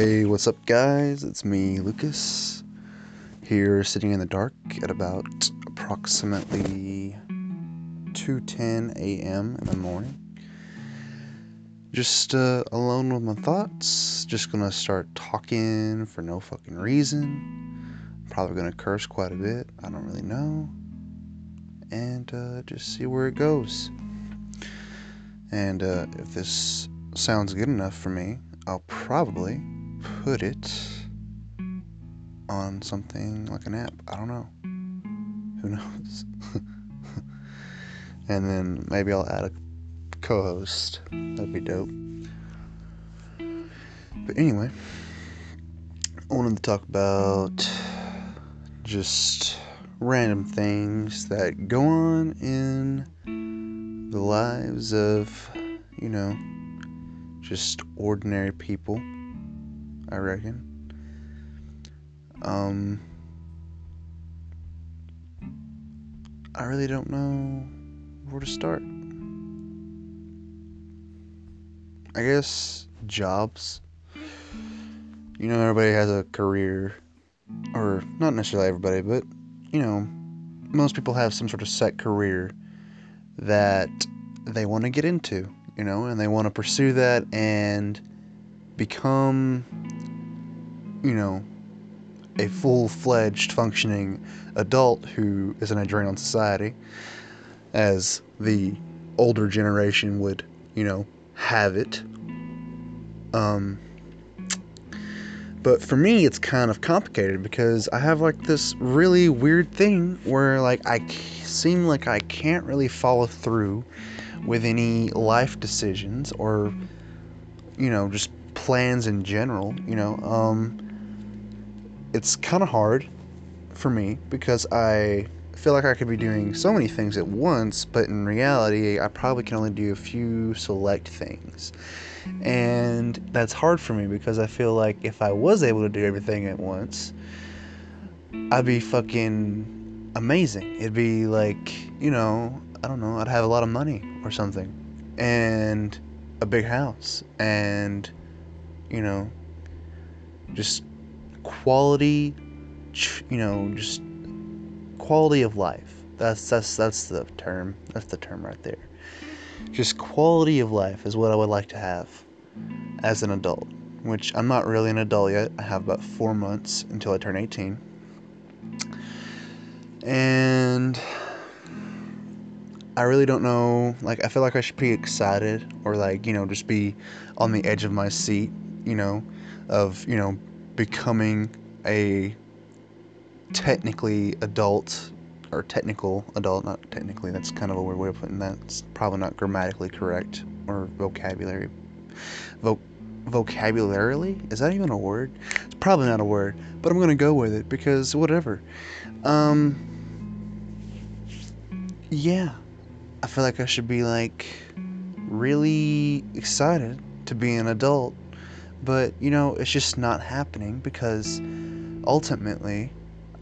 Hey, what's up, guys? It's me, Lucas, here sitting in the dark at about approximately 2:10 a.m. in the morning. Just uh, alone with my thoughts. Just gonna start talking for no fucking reason. Probably gonna curse quite a bit. I don't really know. And uh, just see where it goes. And uh, if this sounds good enough for me, I'll probably put it on something like an app. I don't know. Who knows? and then maybe I'll add a co host. That'd be dope. But anyway, I wanted to talk about just random things that go on in the lives of, you know, just ordinary people, I reckon. Um, I really don't know where to start. I guess jobs. You know, everybody has a career, or not necessarily everybody, but you know, most people have some sort of set career that they want to get into you know, and they want to pursue that and become, you know, a full fledged functioning adult who is an drain on society, as the older generation would, you know, have it. Um, but for me, it's kind of complicated because I have like this really weird thing where like I seem like I can't really follow through with any life decisions or you know just plans in general you know um, it's kind of hard for me because i feel like i could be doing so many things at once but in reality i probably can only do a few select things. And that's hard for me because i feel like if i was able to do everything at once i'd be fucking amazing. It'd be like you know I don't know, I'd have a lot of money or something and a big house and you know just quality you know just quality of life. That's that's that's the term that's the term right there. Just quality of life is what I would like to have as an adult which I'm not really an adult yet. I have about 4 months until I turn 18 and I really don't know. Like, I feel like I should be excited or, like, you know, just be on the edge of my seat, you know, of, you know, becoming a technically adult or technical adult. Not technically, that's kind of a weird way of putting that. It's probably not grammatically correct or vocabulary. Vo- vocabularily? Is that even a word? It's probably not a word, but I'm going to go with it because whatever. Um, yeah. I feel like I should be like really excited to be an adult, but you know, it's just not happening because ultimately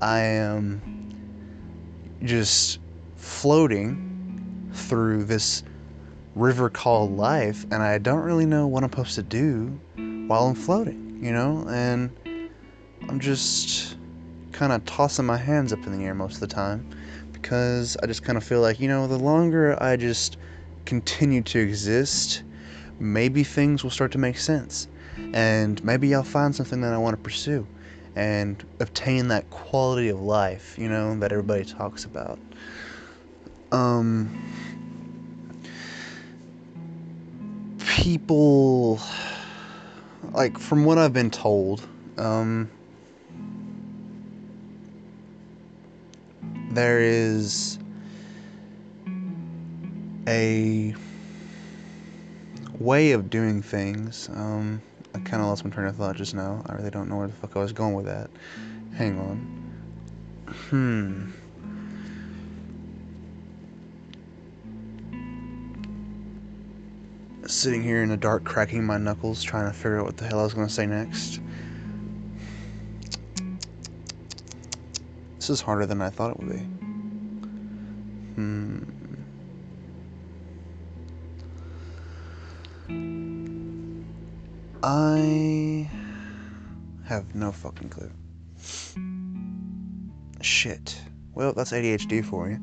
I am just floating through this river called life and I don't really know what I'm supposed to do while I'm floating, you know? And I'm just kind of tossing my hands up in the air most of the time because I just kind of feel like, you know, the longer I just continue to exist, maybe things will start to make sense. And maybe I'll find something that I want to pursue and obtain that quality of life, you know, that everybody talks about. Um, people, like, from what I've been told, um, there is a way of doing things. Um, I kind of lost my train of thought just now. I really don't know where the fuck I was going with that. Hang on. Hmm. Sitting here in the dark, cracking my knuckles, trying to figure out what the hell I was going to say next. This is harder than I thought it would be. Hmm. I Have no fucking clue. Shit. Well, that's ADHD for you.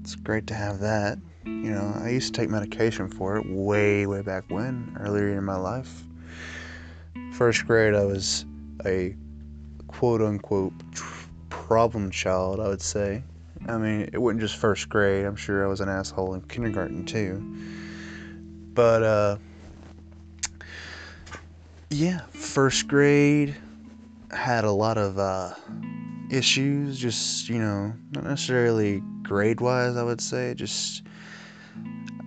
It's great to have that. You know, I used to take medication for it way, way back when, earlier in my life. First grade, I was a quote unquote problem child, I would say. I mean, it wasn't just first grade. I'm sure I was an asshole in kindergarten too. But, uh, yeah, first grade had a lot of, uh, issues, just, you know, not necessarily grade wise, I would say, just,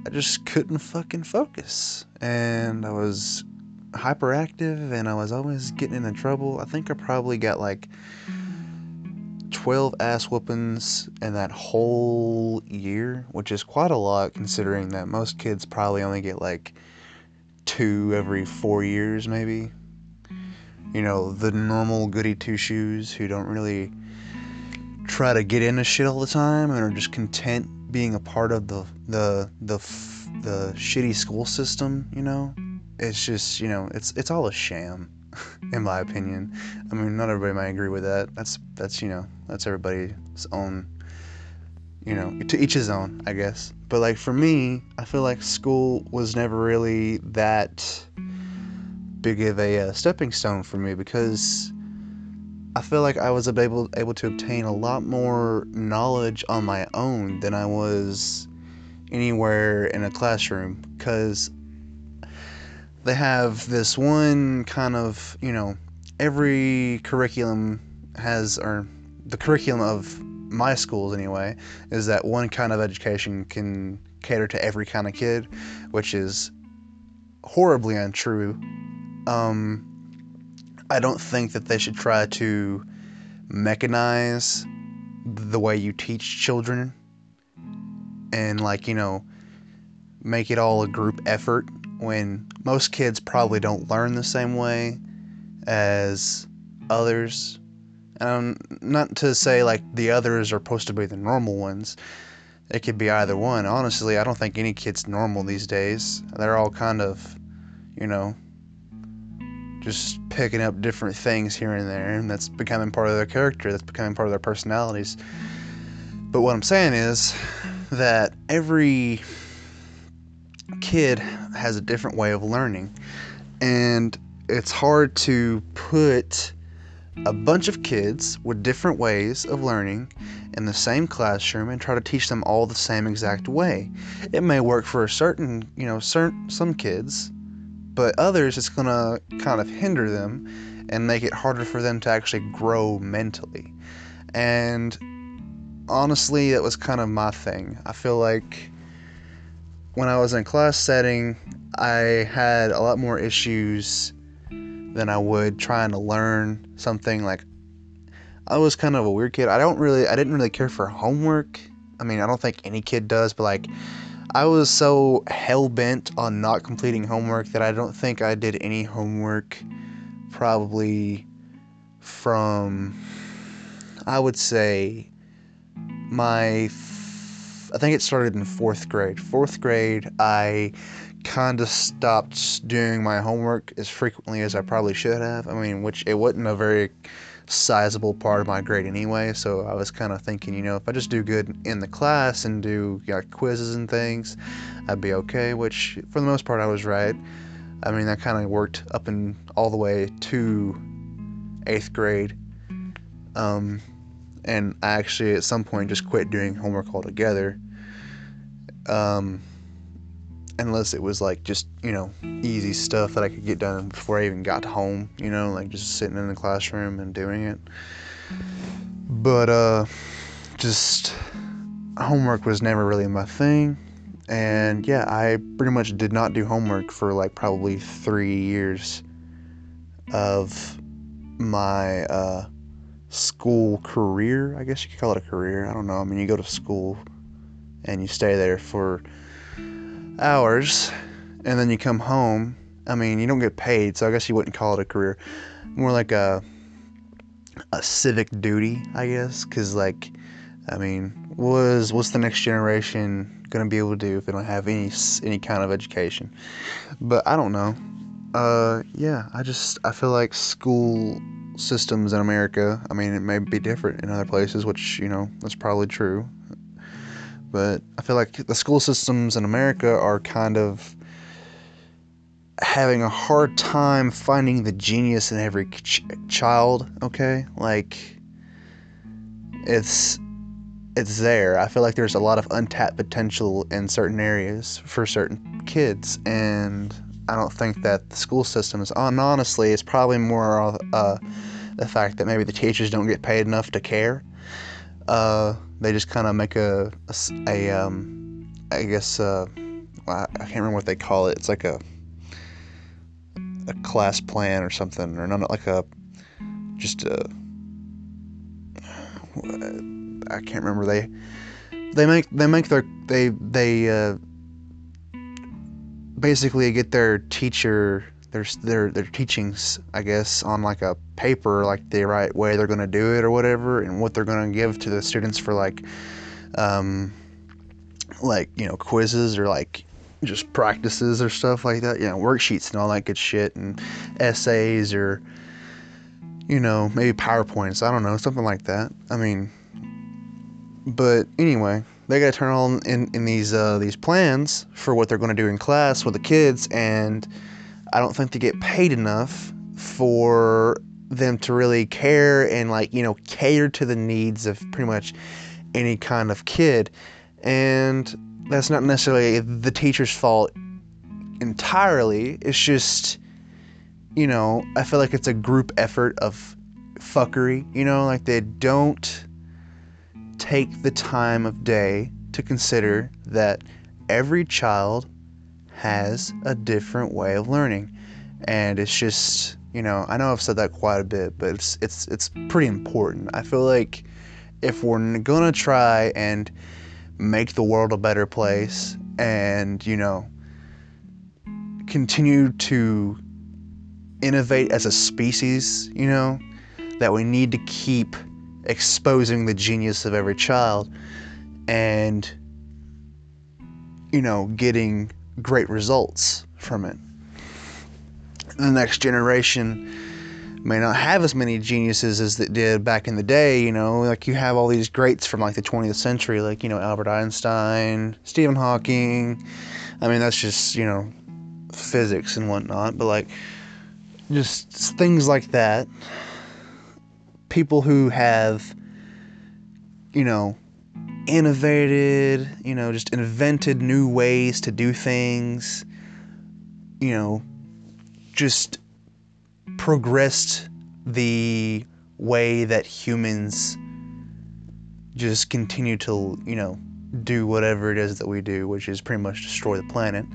I just couldn't fucking focus. And I was hyperactive and I was always getting into trouble. I think I probably got like 12 ass whoopings in that whole year, which is quite a lot considering that most kids probably only get like two every four years, maybe. You know, the normal goody two shoes who don't really try to get into shit all the time and are just content being a part of the the the the shitty school system, you know? It's just, you know, it's it's all a sham in my opinion. I mean, not everybody might agree with that. That's that's, you know, that's everybody's own you know, to each his own, I guess. But like for me, I feel like school was never really that big of a uh, stepping stone for me because I feel like I was able able to obtain a lot more knowledge on my own than I was anywhere in a classroom because they have this one kind of you know every curriculum has or the curriculum of my schools anyway is that one kind of education can cater to every kind of kid which is horribly untrue. Um, I don't think that they should try to mechanize the way you teach children and like you know make it all a group effort when most kids probably don't learn the same way as others and not to say like the others are supposed to be the normal ones. It could be either one. Honestly i don't think any kid's normal these days. They're all kind of you know just picking up different things here and there, and that's becoming part of their character, that's becoming part of their personalities. But what I'm saying is that every kid has a different way of learning, and it's hard to put a bunch of kids with different ways of learning in the same classroom and try to teach them all the same exact way. It may work for a certain, you know, certain some kids, but others it's going to kind of hinder them and make it harder for them to actually grow mentally. And honestly, that was kind of my thing. I feel like when I was in class setting, I had a lot more issues than I would trying to learn something like I was kind of a weird kid. I don't really I didn't really care for homework. I mean, I don't think any kid does, but like I was so hell bent on not completing homework that I don't think I did any homework probably from I would say my I think it started in 4th grade. 4th grade I kind of stopped doing my homework as frequently as I probably should have. I mean, which it wasn't a very sizable part of my grade anyway. So I was kind of thinking, you know, if I just do good in the class and do like, quizzes and things, I'd be okay. Which for the most part, I was right. I mean, that kind of worked up and all the way to eighth grade. Um, and I actually at some point just quit doing homework altogether. Um, unless it was like just you know easy stuff that I could get done before I even got home. You know, like just sitting in the classroom and doing it. But uh, just homework was never really my thing. And yeah, I pretty much did not do homework for like probably three years of my uh, school career. I guess you could call it a career. I don't know. I mean, you go to school and you stay there for hours and then you come home. I mean, you don't get paid, so I guess you wouldn't call it a career. More like a a civic duty, I guess, cuz like I mean, was what's the next generation going to be able to do if they don't have any any kind of education? But I don't know. uh, yeah, I just I feel like school systems in America. I mean, it may be different in other places, which you know that's probably true. But I feel like the school systems in America are kind of having a hard time finding the genius in every ch- child. Okay, like it's it's there. I feel like there's a lot of untapped potential in certain areas for certain kids, and I don't think that the school system is. And honestly, it's probably more uh, the fact that maybe the teachers don't get paid enough to care. Uh, they just kind of make a, a, a um, I guess, uh, I can't remember what they call it. It's like a a class plan or something, or not like a just a I can't remember they they make they make their they they uh, basically get their teacher their their their teachings I guess on like a paper like the right way they're gonna do it or whatever and what they're gonna give to the students for like um like you know quizzes or like just practices or stuff like that. You know worksheets and all that good shit and essays or you know maybe powerpoints. I don't know something like that. I mean but anyway, they got to turn on in, in these uh, these plans for what they're going to do in class with the kids, and I don't think they get paid enough for them to really care and like you know cater to the needs of pretty much any kind of kid, and that's not necessarily the teacher's fault entirely. It's just you know I feel like it's a group effort of fuckery. You know, like they don't take the time of day to consider that every child has a different way of learning. And it's just, you know, I know I've said that quite a bit, but it's it's it's pretty important. I feel like if we're going to try and make the world a better place and, you know, continue to innovate as a species, you know, that we need to keep exposing the genius of every child and you know getting great results from it. The next generation may not have as many geniuses as it did back in the day you know like you have all these greats from like the 20th century like you know albert einstein stephen hawking. I mean that's just you know physics and whatnot but like just things like that. People who have, you know, innovated, you know, just invented new ways to do things, you know, just progressed the way that humans just continue to, you know, do whatever it is that we do, which is pretty much destroy the planet.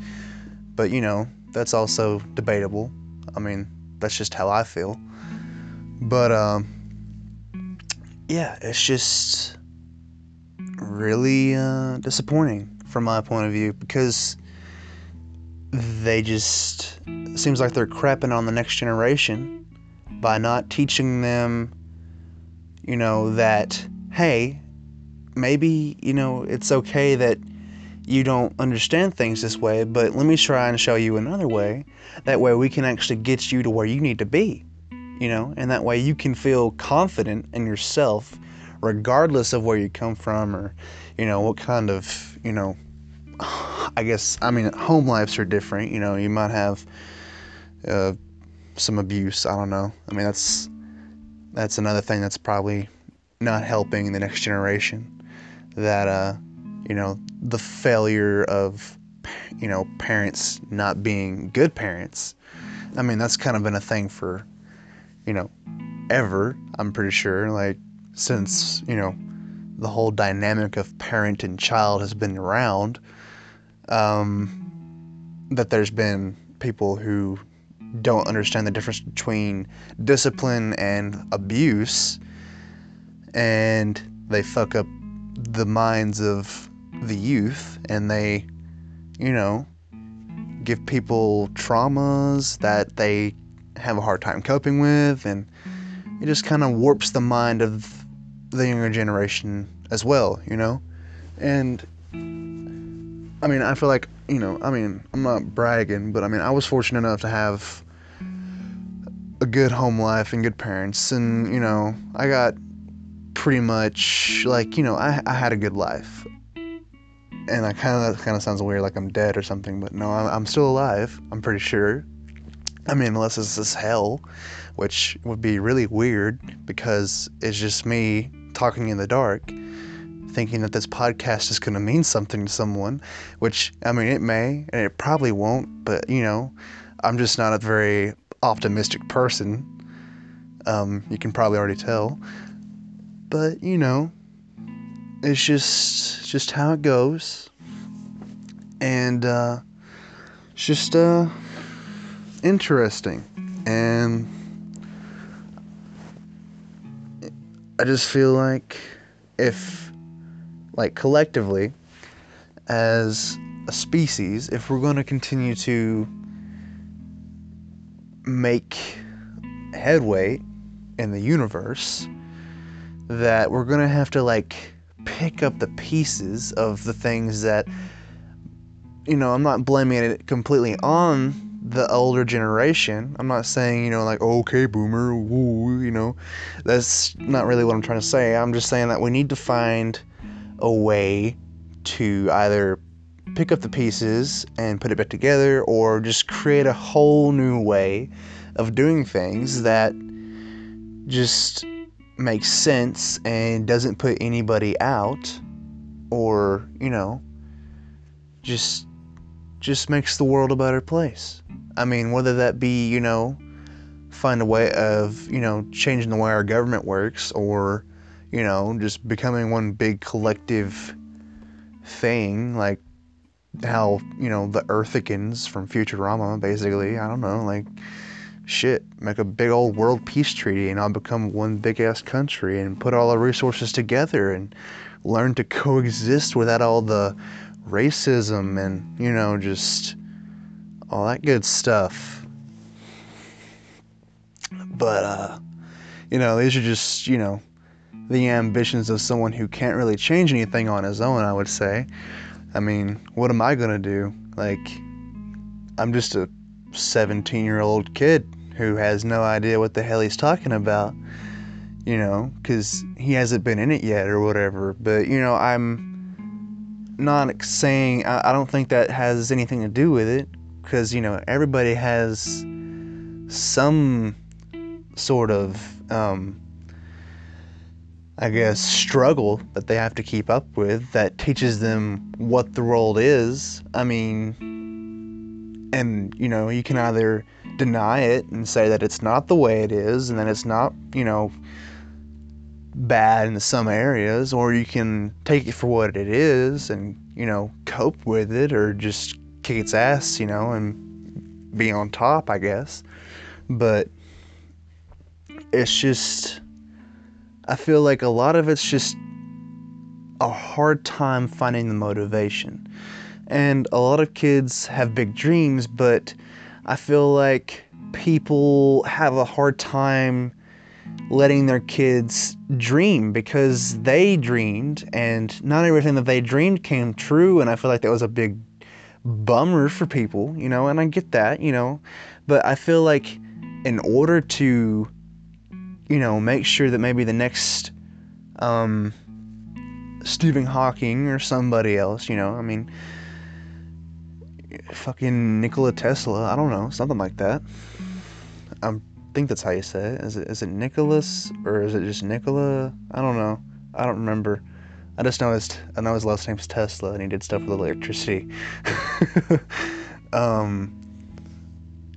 But, you know, that's also debatable. I mean, that's just how I feel. But, um, yeah, it's just really uh, disappointing from my point of view because they just seems like they're crapping on the next generation by not teaching them you know that hey maybe you know it's okay that you don't understand things this way but let me try and show you another way. That way we can actually get you to where you need to be you know, and that way you can feel confident in yourself regardless of where you come from or, you know, what kind of, you know, I guess, I mean, home lives are different, you know, you might have uh, some abuse, I don't know. I mean, that's that's another thing that's probably not helping the next generation that uh, you know, the failure of you know, parents not being good parents. I mean, that's kind of been a thing for you know, ever, I'm pretty sure. Like, since, you know, the whole dynamic of parent and child has been around, um, that there's been people who don't understand the difference between discipline and abuse, and they fuck up the minds of the youth, and they, you know, give people traumas that they have a hard time coping with, and it just kind of warps the mind of the younger generation as well, you know? And I mean, I feel like, you know, I mean, I'm not bragging, but I mean, I was fortunate enough to have a good home life and good parents, and you know, I got pretty much like you know, I I had a good life. And I kind of that kind of sounds weird, like I'm dead or something, but no, I'm, I'm still alive. I'm pretty sure. I mean, unless it's this is hell, which would be really weird because it's just me talking in the dark, thinking that this podcast is going to mean something to someone, which, I mean, it may, and it probably won't, but, you know, I'm just not a very optimistic person. Um, you can probably already tell. But, you know, it's just just how it goes. And uh it's just uh interesting. And I just feel like if like collectively as a species, if we're going to continue to make headway in the universe, that we're going to have to like pick up the pieces of the things that you know, I'm not blaming it completely on the older generation. I'm not saying, you know, like, okay, boomer, woo, you know. That's not really what I'm trying to say. I'm just saying that we need to find a way to either pick up the pieces and put it back together or just create a whole new way of doing things that just makes sense and doesn't put anybody out or, you know, just just makes the world a better place. I mean, whether that be, you know, find a way of, you know, changing the way our government works or, you know, just becoming one big collective thing like how, you know, the Earthicans from Futurama basically, I don't know, like shit, make a big old world peace treaty and I'll become one big ass country and put all our resources together and learn to coexist without all the racism and, you know, just all that good stuff. But, uh, you know, these are just, you know, the ambitions of someone who can't really change anything on his own, I would say. I mean, what am I going to do? Like, I'm just a 17 year old kid who has no idea what the hell he's talking about, you know, because he hasn't been in it yet or whatever. But, you know, I'm not saying, I, I don't think that has anything to do with it, because, you know, everybody has some sort of, um, I guess, struggle that they have to keep up with that teaches them what the world is. I mean, and, you know, you can either deny it and say that it's not the way it is and that it's not, you know, bad in some areas, or you can take it for what it is and, you know, cope with it or just kick its ass, you know, and be on top, I guess. But it's just, I feel like a lot of it's just a hard time finding the motivation. And a lot of kids have big dreams, but I feel like people have a hard time letting their kids dream because they dreamed and not everything that they dreamed came true and I feel like that was a big bummer for people, you know, and I get that, you know, but I feel like in order to you know, make sure that maybe the next um Stephen Hawking or somebody else, you know, I mean fucking Nikola Tesla. I don't know, something like that. I think that's how you say it. Is it is it Nicholas or is it just Nikola? I don't know. I don't remember. I just his I know his last name's Tesla and he did stuff with electricity. um,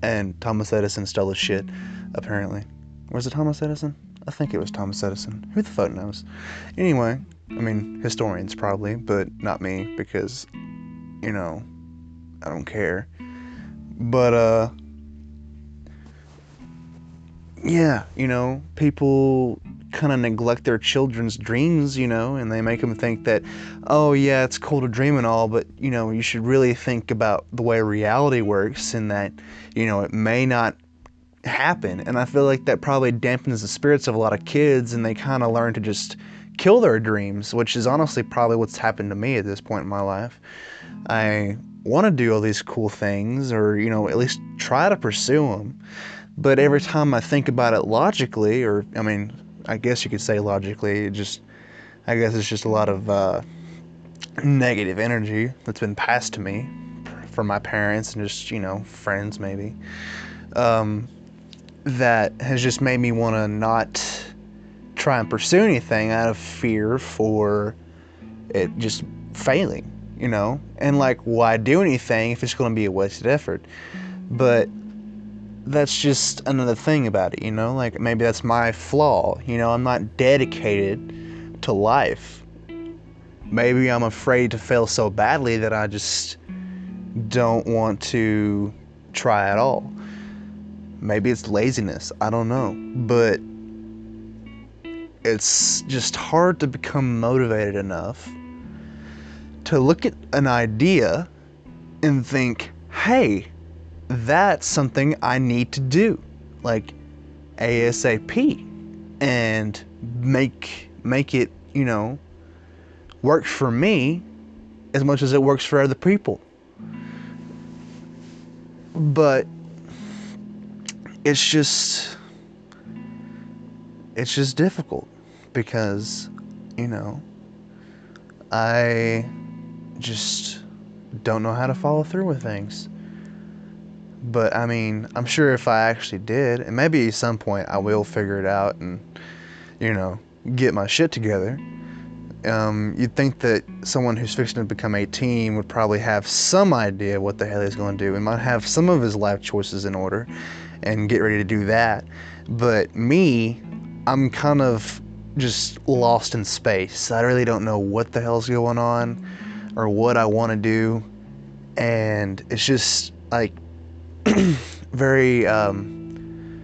and Thomas Edison stole his shit, apparently. Was it Thomas Edison? I think it was Thomas Edison. Who the fuck knows? Anyway, I mean historians probably, but not me because, you know, I don't care. But uh yeah, you know, people kind of neglect their children's dreams, you know, and they make them think that, oh, yeah, it's cool to dream and all, but, you know, you should really think about the way reality works and that, you know, it may not happen. And I feel like that probably dampens the spirits of a lot of kids and they kind of learn to just kill their dreams, which is honestly probably what's happened to me at this point in my life. I want to do all these cool things or, you know, at least try to pursue them. But every time I think about it logically, or I mean, I guess you could say logically, it just, I guess it's just a lot of uh, negative energy that's been passed to me from my parents and just, you know, friends maybe. Um, that has just made me want to not try and pursue anything out of fear for it just failing, you know? And like, why do anything if it's going to be a wasted effort? But that's just another thing about it, you know? Like, maybe that's my flaw, you know? I'm not dedicated to life. Maybe I'm afraid to fail so badly that I just don't want to try at all. Maybe it's laziness, I don't know. But it's just hard to become motivated enough to look at an idea and think, hey, that's something I need to do, like ASAP, and make make it, you know, work for me as much as it works for other people. But it's just it's just difficult because you know I just don't know how to follow through with things. But I mean, I'm sure if I actually did, and maybe at some point I will figure it out and, you know, get my shit together. Um, you'd think that someone who's fixing to become 18 would probably have some idea what the hell he's going to do and might have some of his life choices in order and get ready to do that. But me, I'm kind of just lost in space. I really don't know what the hell's going on or what I want to do. And it's just like very um,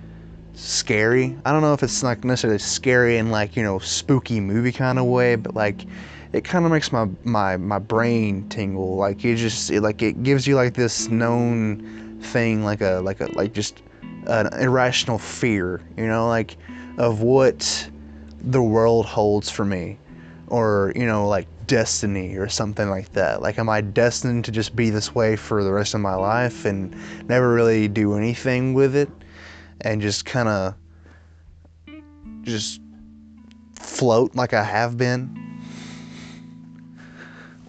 scary. I don't know if it's like necessarily scary in like, you know, spooky movie kind of way, but like it kind of makes my, my, my brain tingle. Like you just, it, like it gives you like this known thing, like a, like a, like just an irrational fear, you know, like of what the world holds for me or, you know, like destiny or something like that. Like, am I destined to just be this way for the rest of my life and never really do anything with it and just kind of just float like I have been?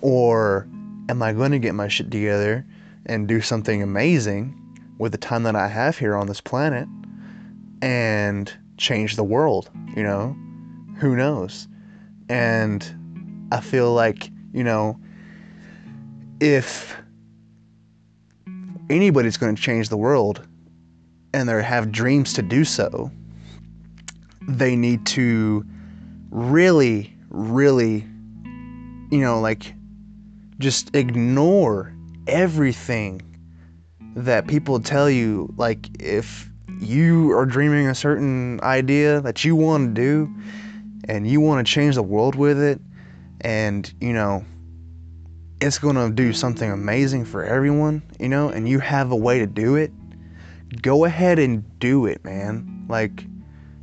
Or am I going to get my shit together and do something amazing with the time that I have here on this planet and change the world, you know? Who knows? And I feel like, you know, if anybody's going to change the world and they have dreams to do so, they need to really, really, you know, like just ignore everything that people tell you. Like, if you are dreaming a certain idea that you want to do and you want to change the world with it, and you know it's going to do something amazing for everyone, you know, and you have a way to do it, go ahead and do it, man. Like,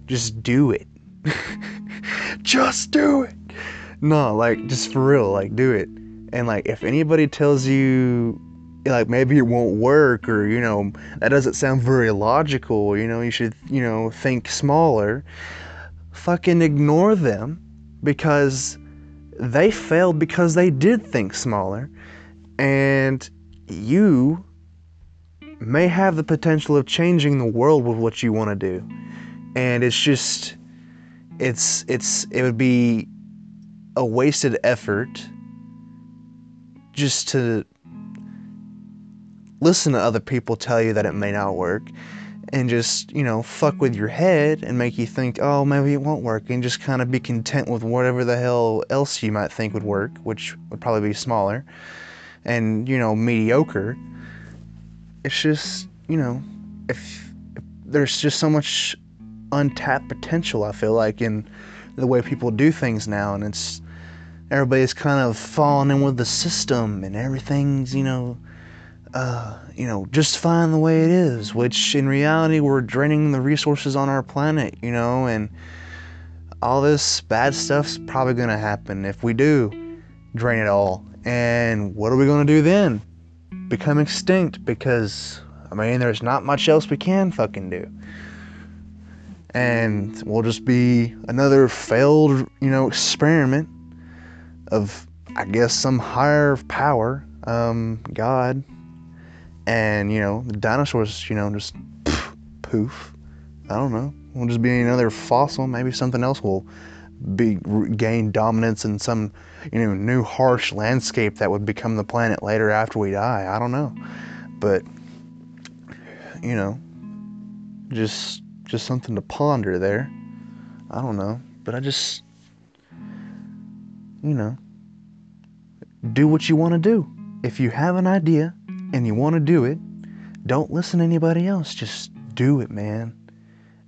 just do it. just do it. No, like, just for real, like, do it. And, like, if anybody tells you, like, maybe it won't work or, you know, that doesn't sound very logical, you know, you should, you know, think smaller, fucking ignore them because they failed because they did think smaller. And you may have the potential of changing the world with what you want to do. And it's just it's it's it would be a wasted effort just to listen to other people tell you that it may not work and just, you know, fuck with your head and make you think, oh, maybe it won't work, and just kind of be content with whatever the hell else you might think would work, which would probably be smaller and, you know, mediocre. It's just, you know, if, if there's just so much untapped potential, I feel like, in the way people do things now, and it's everybody's kind of falling in with the system, and everything's, you know, uh, you know, just fine the way it is, which in reality we're draining the resources on our planet, you know, and all this bad stuff's probably going to happen if we do drain it all. And what are we going to do then? Become extinct because I mean, there's not much else we can fucking do. And we'll just be another failed, you know, experiment of, I guess, some higher power, um, God. And, you know, the dinosaurs, you know, just poof, poof. I don't know. We'll just be another fossil. Maybe something else will be gain dominance in some you know new harsh landscape that would become the planet later after we die. I don't know, but you know, just just something to ponder there. I don't know, but I just you know do what you want to do. If you have an idea and you want to do it, don't listen to anybody else. Just do it, man.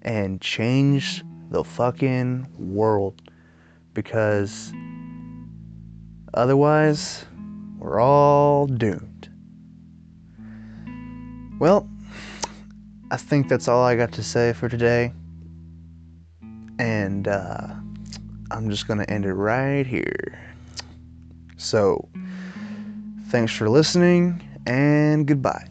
And change the fucking world because otherwise we're all doomed. Well, I think that's all I got to say for today. And uh, I'm just going to end it right here. So, thanks for listening and goodbye.